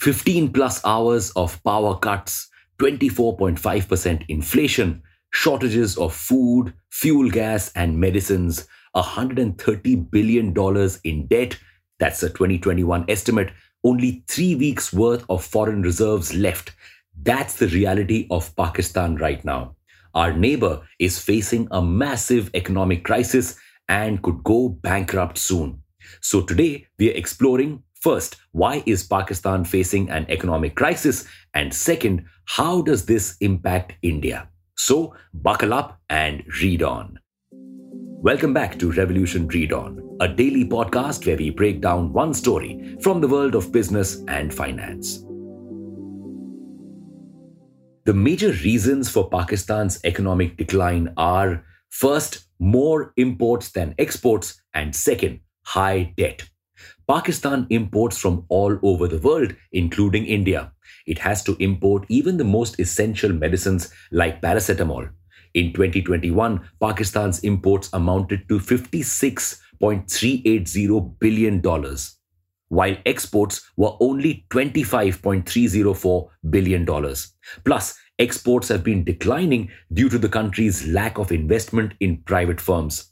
15 plus hours of power cuts, 24.5% inflation, shortages of food, fuel gas, and medicines, $130 billion in debt. That's a 2021 estimate. Only three weeks worth of foreign reserves left. That's the reality of Pakistan right now. Our neighbor is facing a massive economic crisis and could go bankrupt soon. So today we are exploring first, why is Pakistan facing an economic crisis? And second, how does this impact India? So buckle up and read on. Welcome back to Revolution Read On, a daily podcast where we break down one story from the world of business and finance. The major reasons for Pakistan's economic decline are first, more imports than exports, and second, high debt. Pakistan imports from all over the world, including India. It has to import even the most essential medicines like paracetamol. In 2021, Pakistan's imports amounted to $56.380 billion, while exports were only $25.304 billion. Plus, exports have been declining due to the country's lack of investment in private firms.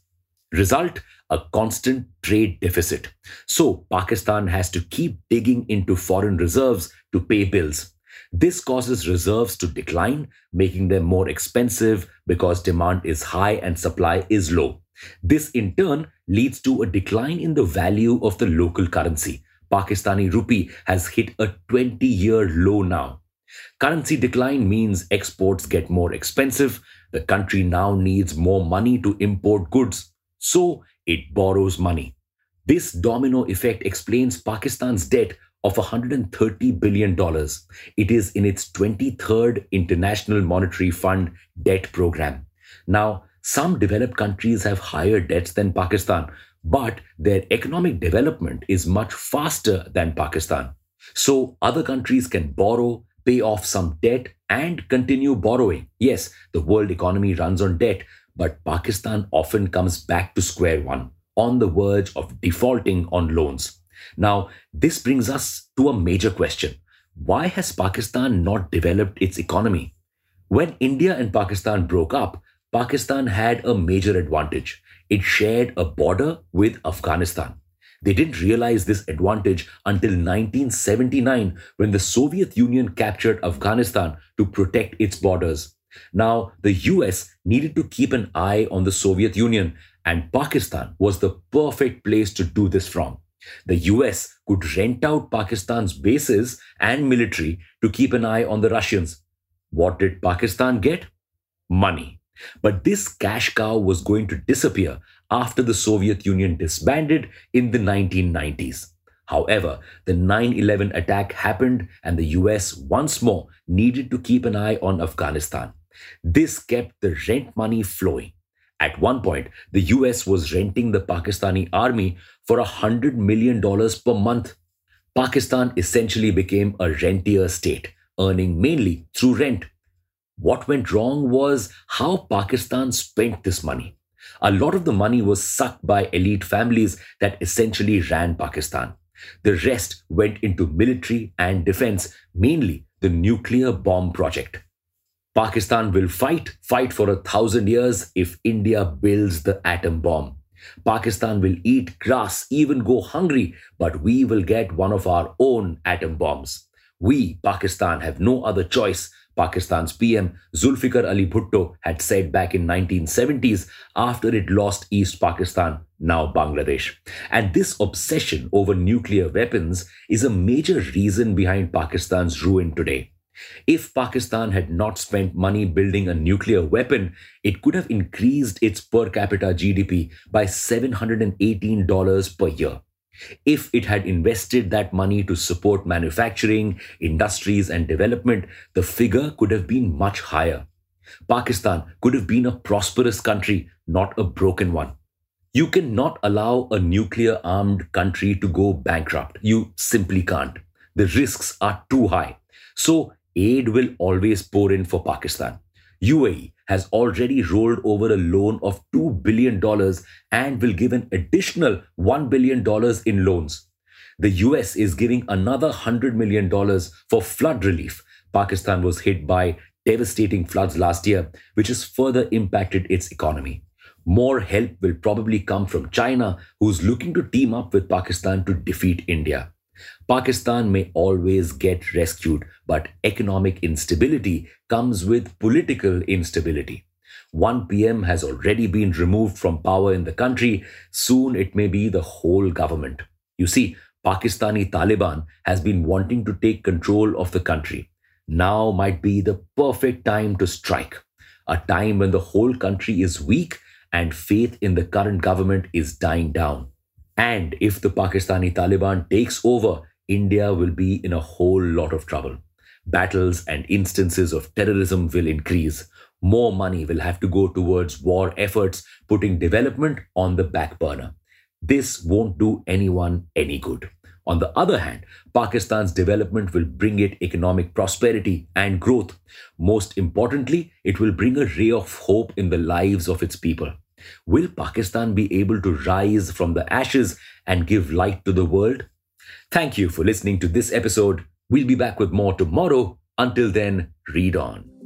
Result a constant trade deficit. So Pakistan has to keep digging into foreign reserves to pay bills. This causes reserves to decline, making them more expensive because demand is high and supply is low. This in turn leads to a decline in the value of the local currency. Pakistani rupee has hit a 20 year low now. Currency decline means exports get more expensive. The country now needs more money to import goods. So it borrows money. This domino effect explains Pakistan's debt of $130 billion. It is in its 23rd International Monetary Fund debt program. Now, some developed countries have higher debts than Pakistan, but their economic development is much faster than Pakistan. So, other countries can borrow, pay off some debt, and continue borrowing. Yes, the world economy runs on debt, but Pakistan often comes back to square one, on the verge of defaulting on loans. Now, this brings us to a major question. Why has Pakistan not developed its economy? When India and Pakistan broke up, Pakistan had a major advantage. It shared a border with Afghanistan. They didn't realize this advantage until 1979 when the Soviet Union captured Afghanistan to protect its borders. Now, the US needed to keep an eye on the Soviet Union, and Pakistan was the perfect place to do this from. The US could rent out Pakistan's bases and military to keep an eye on the Russians. What did Pakistan get? Money. But this cash cow was going to disappear after the Soviet Union disbanded in the 1990s. However, the 9 11 attack happened, and the US once more needed to keep an eye on Afghanistan. This kept the rent money flowing. At one point, the US was renting the Pakistani army for $100 million per month. Pakistan essentially became a rentier state, earning mainly through rent. What went wrong was how Pakistan spent this money. A lot of the money was sucked by elite families that essentially ran Pakistan. The rest went into military and defense, mainly the nuclear bomb project. Pakistan will fight, fight for a thousand years if India builds the atom bomb. Pakistan will eat grass, even go hungry, but we will get one of our own atom bombs. We, Pakistan, have no other choice. Pakistan's PM Zulfikar Ali Bhutto had said back in 1970s after it lost East Pakistan, now Bangladesh. And this obsession over nuclear weapons is a major reason behind Pakistan's ruin today. If Pakistan had not spent money building a nuclear weapon, it could have increased its per capita GDP by $718 per year. If it had invested that money to support manufacturing, industries, and development, the figure could have been much higher. Pakistan could have been a prosperous country, not a broken one. You cannot allow a nuclear armed country to go bankrupt. You simply can't. The risks are too high. So, aid will always pour in for Pakistan. UAE has already rolled over a loan of $2 billion and will give an additional $1 billion in loans. The US is giving another $100 million for flood relief. Pakistan was hit by devastating floods last year, which has further impacted its economy. More help will probably come from China, who's looking to team up with Pakistan to defeat India. Pakistan may always get rescued, but economic instability comes with political instability. One PM has already been removed from power in the country. Soon it may be the whole government. You see, Pakistani Taliban has been wanting to take control of the country. Now might be the perfect time to strike, a time when the whole country is weak and faith in the current government is dying down. And if the Pakistani Taliban takes over, India will be in a whole lot of trouble. Battles and instances of terrorism will increase. More money will have to go towards war efforts, putting development on the back burner. This won't do anyone any good. On the other hand, Pakistan's development will bring it economic prosperity and growth. Most importantly, it will bring a ray of hope in the lives of its people. Will Pakistan be able to rise from the ashes and give light to the world? Thank you for listening to this episode. We'll be back with more tomorrow. Until then, read on.